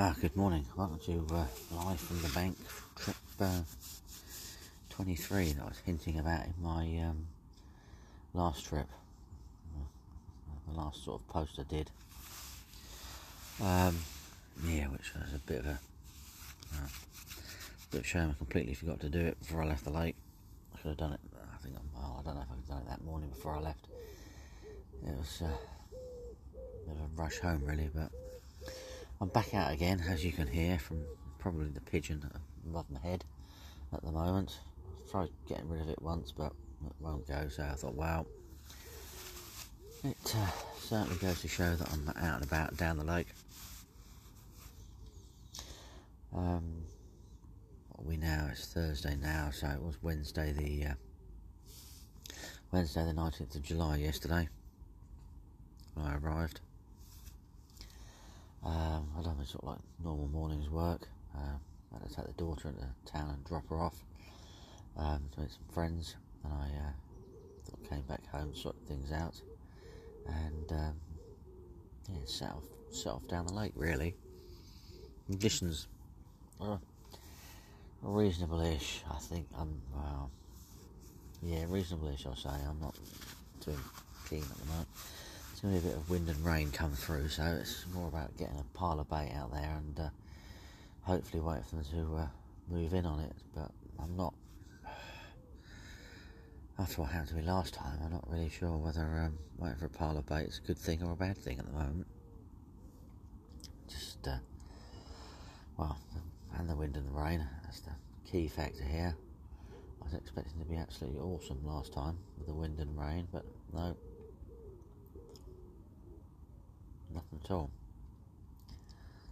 Ah, good morning. Welcome to uh, Live from the Bank trip uh, 23 that I was hinting about in my um, last trip. Uh, the last sort of post I did. Um, yeah, which was a bit of a, uh, bit of shame. I completely forgot to do it before I left the lake. I should have done it. I think I'm, well, I don't know if I could have done it that morning before I left. It was uh, a bit of a rush home, really, but I'm back out again, as you can hear from probably the pigeon above my head at the moment. I've tried getting rid of it once, but it won't go. So I thought, well, it uh, certainly goes to show that I'm out and about down the lake. Um, we now? It's Thursday now, so it was Wednesday the uh, Wednesday the 19th of July yesterday. When I arrived. Um, I done my sort of like normal morning's work. Uh, I had to take the daughter into town and drop her off um, to meet some friends, and I uh, came back home, sorted things out, and um, yeah, set off, set off down the lake. Really, conditions are reasonable-ish. I think I'm well, yeah, reasonable-ish. I'll say I'm not too keen at the moment. To be a bit of wind and rain come through, so it's more about getting a pile of bait out there and uh, hopefully wait for them to uh, move in on it. But I'm not. After what happened to me last time, I'm not really sure whether um, waiting for a pile of bait is a good thing or a bad thing at the moment. Just, uh, well, and the wind and the rain, that's the key factor here. I was expecting to be absolutely awesome last time with the wind and rain, but no, Nothing at all.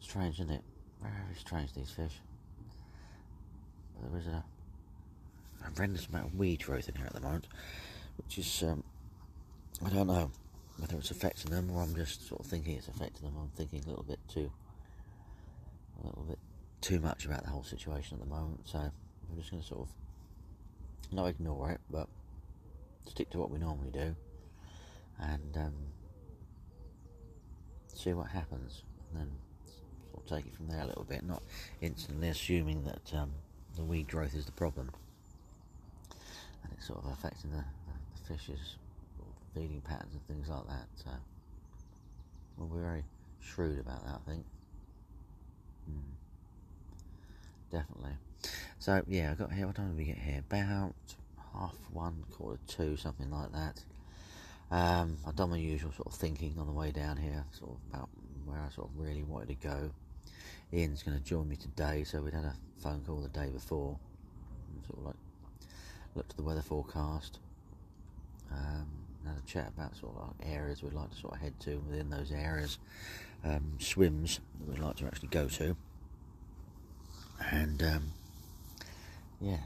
Strange, isn't it? Very strange, these fish. But there is a horrendous amount of weed growth in here at the moment, which is, um, I don't know whether it's affecting them or I'm just sort of thinking it's affecting them. I'm thinking a little bit too, a little bit too much about the whole situation at the moment. So I'm just going to sort of not ignore it, but stick to what we normally do, and um, see what happens, and then sort of take it from there a little bit, not instantly assuming that um, the weed growth is the problem, and it's sort of affecting the, the, the fish's feeding patterns and things like that. So we'll be very shrewd about that, I think. Mm. Definitely. So yeah, I got here. What time did we get here? About half one, quarter two, something like that. Um, I've done my usual sort of thinking on the way down here, sort of about where I sort of really wanted to go. Ian's going to join me today, so we'd had a phone call the day before. Sort of like looked at the weather forecast, um, had a chat about sort of like areas we'd like to sort of head to within those areas, um, swims that we'd like to actually go to, and um, yeah,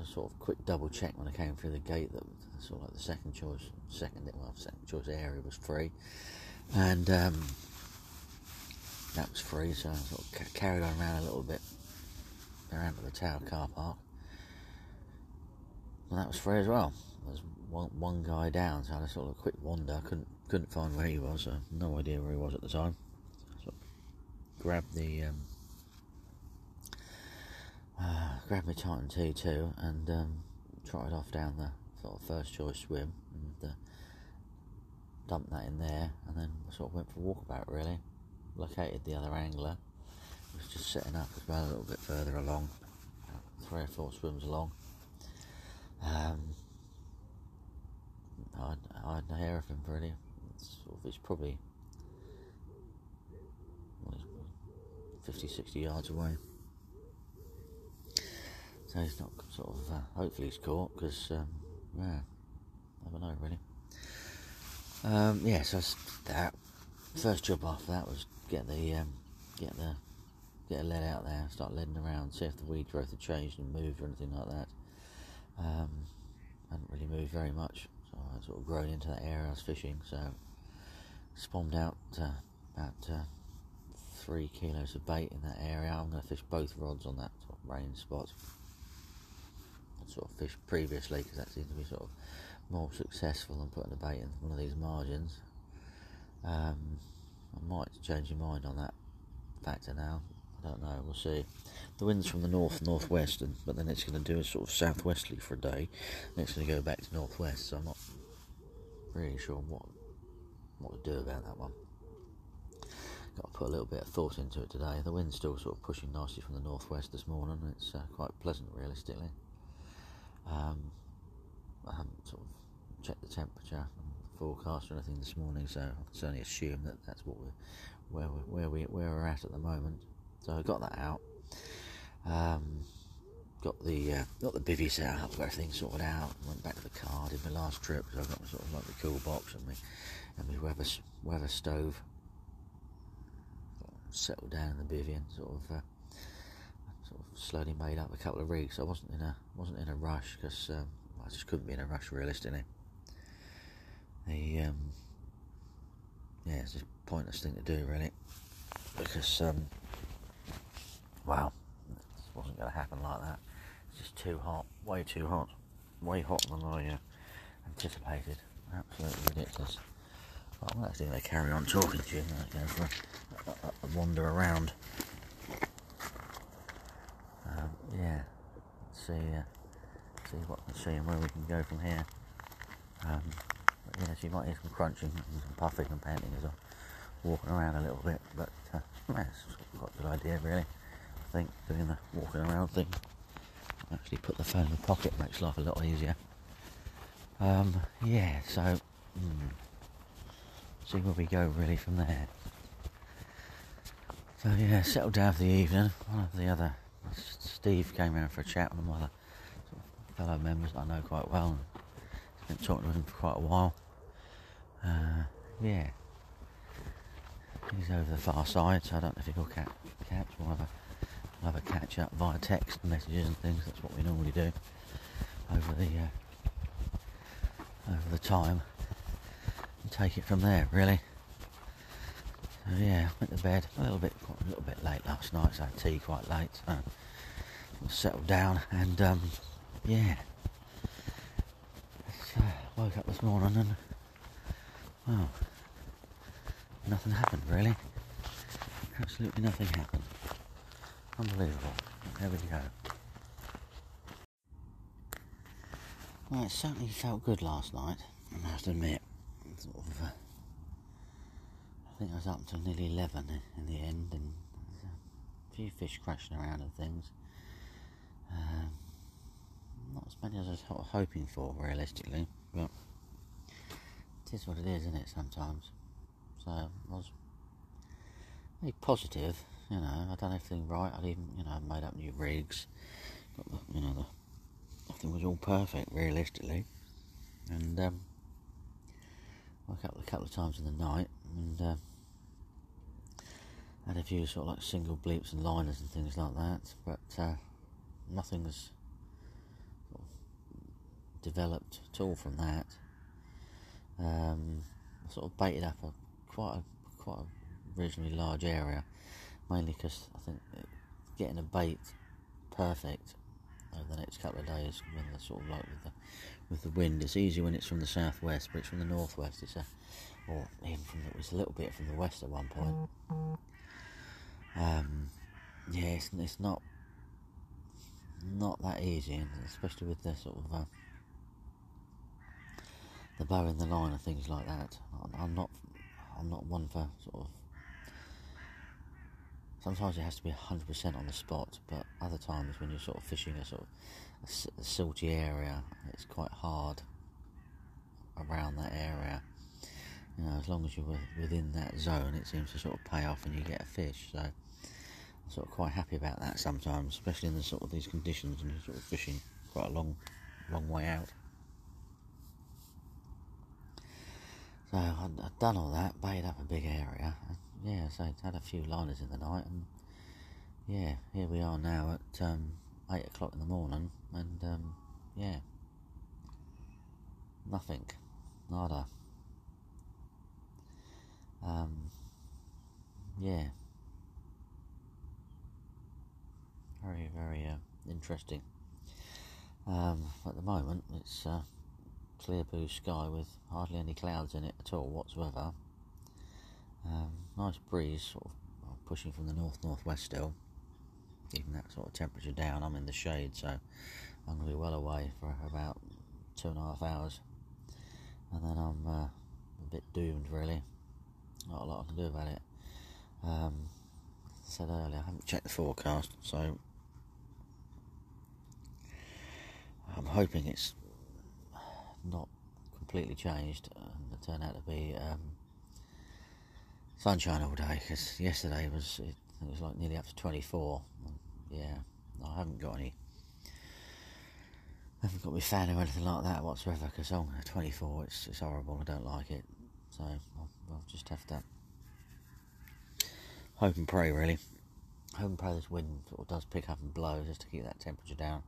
just sort of quick double check when I came through the gate that sort of like the second choice, second well, second choice area was free, and um, that was free. So I sort of carried on around a little bit around to the Tower car park, and that was free as well. There's one, one guy down, so I had a sort of quick wander. couldn't couldn't find where he was. So no idea where he was at the time. So grabbed the um, uh, grabbed my Titan T2 and um, trotted off down the sort of first choice swim and uh, dumped that in there and then sort of went for a walkabout really. Located the other angler, was just setting up as well a little bit further along, three or four swims along. Um, I'd, I'd hear of him really. It's, sort of, it's probably well, 50, 60 yards away. So he's not sort of. Uh, hopefully he's caught because um, yeah, I don't know really. Um, yeah, so that first job after that was get the um, get the get a lead out there, start leading around, see if the weed growth had changed and moved or anything like that. Um, hadn't really moved very much, so I sort of grown into that area I was fishing. So spombed out uh, about uh, three kilos of bait in that area. I'm going to fish both rods on that sort of rain spot sort of fished previously because that seems to be sort of more successful than putting a bait in one of these margins. Um, I might change your mind on that factor now. I don't know. We'll see. The wind's from the north northwest, and, but then it's going to do a sort of southwesterly for a day. Then it's going to go back to northwest. So I'm not really sure what what to do about that one. Got to put a little bit of thought into it today. The wind's still sort of pushing nicely from the northwest this morning. It's uh, quite pleasant, realistically. Um, I haven't sort of checked the temperature forecast or anything this morning, so I can certainly assume that that's what we're where we where we where we're at at the moment. So I got that out. Um, got the uh, got the bivvy set up, got everything sorted out. Went back to the car, did my last trip because I got sort of like the cool box and my and my weather weather stove. Settled down in the bivvy and sort of uh, sort of slowly made up a couple of rigs. I wasn't in a wasn't in a rush because um, I just couldn't be in a rush realistically. The um, yeah, it's a pointless thing to do really because um, wow, it wasn't going to happen like that. It's just too hot, way too hot, way hotter than I uh, anticipated. Absolutely ridiculous. I'm actually going to carry on talking to you and go for a, a, a wander around. Um, yeah, let's see, uh, see what see where we can go from here. Um, yeah, you might hear some crunching and some puffing and panting as I'm walking around a little bit. But uh, it's quite a good idea, really. I think doing the walking around thing. Actually, put the phone in the pocket makes life a lot easier. Um, yeah, so hmm, see where we go really from there. So yeah, settled down for the evening. One of the other Steve came around for a chat with my other fellow members I know quite well. And been talking to him for quite a while. Uh, yeah, he's over the far side, so I don't know if he'll catch. catch. We'll have a, we'll have a catch up via text messages and things. That's what we normally do over the uh, over the time and take it from there. Really. So yeah, went to bed a little bit, a little bit late last night. So I had tea quite late. So settled down and um, yeah, so woke up this morning and well, nothing happened really. Absolutely nothing happened. Unbelievable. There we go. Well, it certainly felt good last night, I to admit. Sort of, uh, I think I was up until nearly 11 in the end, and a few fish crashing around and things. Um, not as many as I was hoping for, realistically, but it is what it is, isn't it, sometimes? So I was very positive, you know, I'd done everything right, I'd even, you know, made up new rigs, got the, you know, the everything was all perfect, realistically. And um, woke up a couple of times in the night and uh, had a few sort of like single bleeps and liners and things like that, but uh, nothing's developed at all from that. Um, I sort of baited up a quite a quite a reasonably large area, mainly because I think getting a bait perfect over the next couple of days when the sort of like with the with the wind. It's easy when it's from the southwest, but it's from the northwest. It's a or even from the, it's a little bit from the west at one point. Um, yeah, it's, it's not not that easy, especially with the sort of uh, the bow in the line and things like that. I'm, not I'm not one for sort of sometimes it has to be 100% on the spot, but other times when you're sort of fishing a sort of a silty area, it's quite hard around that area. You know, as long as you're within that zone, it seems to sort of pay off and you get a fish. So I'm sort of quite happy about that sometimes, especially in the sort of these conditions and you're sort of fishing quite a long, long way out. So I'd, I'd done all that, baited up a big area, yeah, so I had a few liners in the night, and yeah, here we are now at um, eight o'clock in the morning, and um, yeah, nothing, nada. Um, yeah, very, very uh, interesting. Um, at the moment, it's uh, clear blue sky with hardly any clouds in it at all whatsoever. Um, nice breeze, sort of pushing from the north northwest still, keeping that sort of temperature down. I'm in the shade, so I'm going to be well away for about two and a half hours, and then I'm uh, a bit doomed really. Not a lot I can do about it. Um, I said earlier, I haven't checked the forecast, so I'm hoping it's not completely changed and it turned out to be um, sunshine all day because yesterday was it, it, was like nearly up to 24 yeah I haven't got any I haven't got my fan or anything like that whatsoever because on 24 it's, it's horrible. I don't like it so I'll, just have to hope and pray really. Hope and pray this wind sort of does pick up and blow just to keep that temperature down.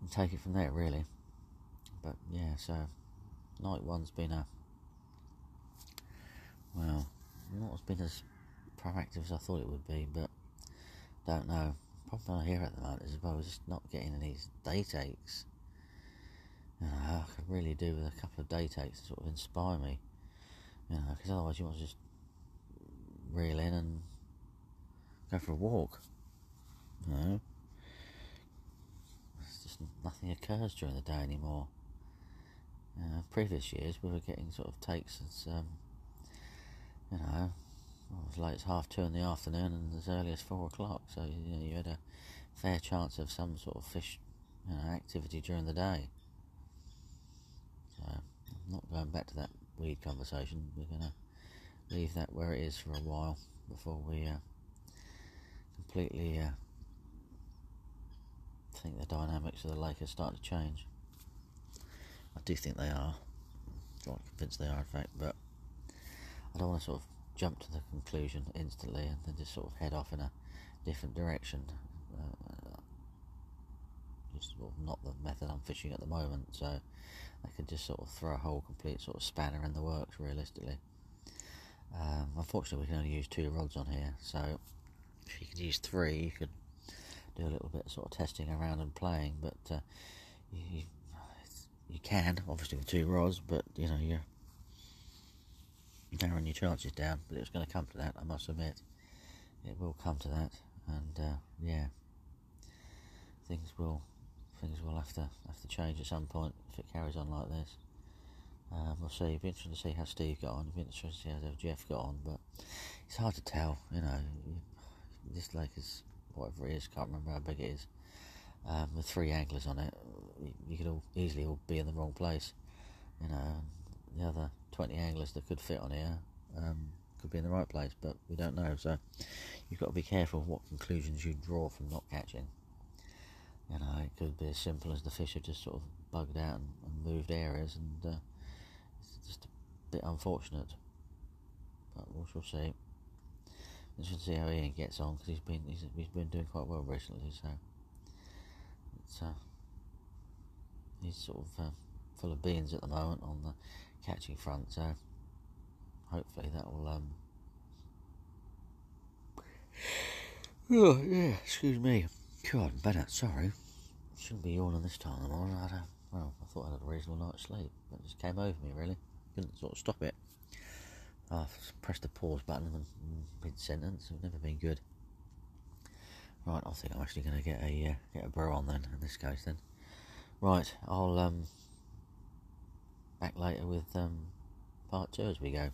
And take it from there really. But yeah so night one's been a well not as been as proactive as I thought it would be but don't know. Problem I hear at the moment is was just not getting any day takes you know, I could really do with a couple of day takes to sort of inspire me you know because otherwise you want to just reel in and go for a walk you know just nothing occurs during the day anymore. Uh, previous years we were getting sort of takes as um, you know as late as half two in the afternoon and as early as four o'clock. So you know you had a fair chance of some sort of fish you know, activity during the day. Not going back to that weird conversation. We're going to leave that where it is for a while before we uh, completely uh, think the dynamics of the lake are starting to change. I do think they are. I'm convinced they are, in fact, but I don't want to sort of jump to the conclusion instantly and then just sort of head off in a different direction. Uh, just sort of not the method I'm fishing at the moment, so I could just sort of throw a whole complete sort of spanner in the works realistically. Um, unfortunately, we can only use two rods on here, so if you could use three, you could do a little bit of sort of testing around and playing, but uh, you, you can obviously with two rods, but you know you're narrowing your chances down. But it's going to come to that, I must admit. It will come to that, and uh, yeah, things will things will have to have to change at some point if it carries on like this. Um, we'll see. It'll be interesting to see how Steve got on. It'll be interesting to see how Jeff got on, but it's hard to tell. You know, this lake is whatever it is, can't remember how big it is, um, with three anglers on it, you could all easily all be in the wrong place. You know, the other 20 anglers that could fit on here um, could be in the right place, but we don't know. So you've got to be careful what conclusions you draw from not catching. You know, it could be as simple as the fish have just sort of bugged out and, and moved areas, and uh, it's just a bit unfortunate. But we shall see. Should see how Ian gets on because he's been he's, he's been doing quite well recently. So it's uh, he's sort of uh, full of beans at the moment on the catching front. So hopefully that will um. Oh yeah, excuse me. God, better. Sorry, shouldn't be yawning this time of the morning. I don't, well, I thought I had a reasonable night's sleep, but it just came over me really. Couldn't sort of stop it. I've pressed the pause button mid sentence. I've never been good. Right, I think I'm actually going to get a uh, get a brew on then. In this case, then. Right, I'll um back later with um part two as we go.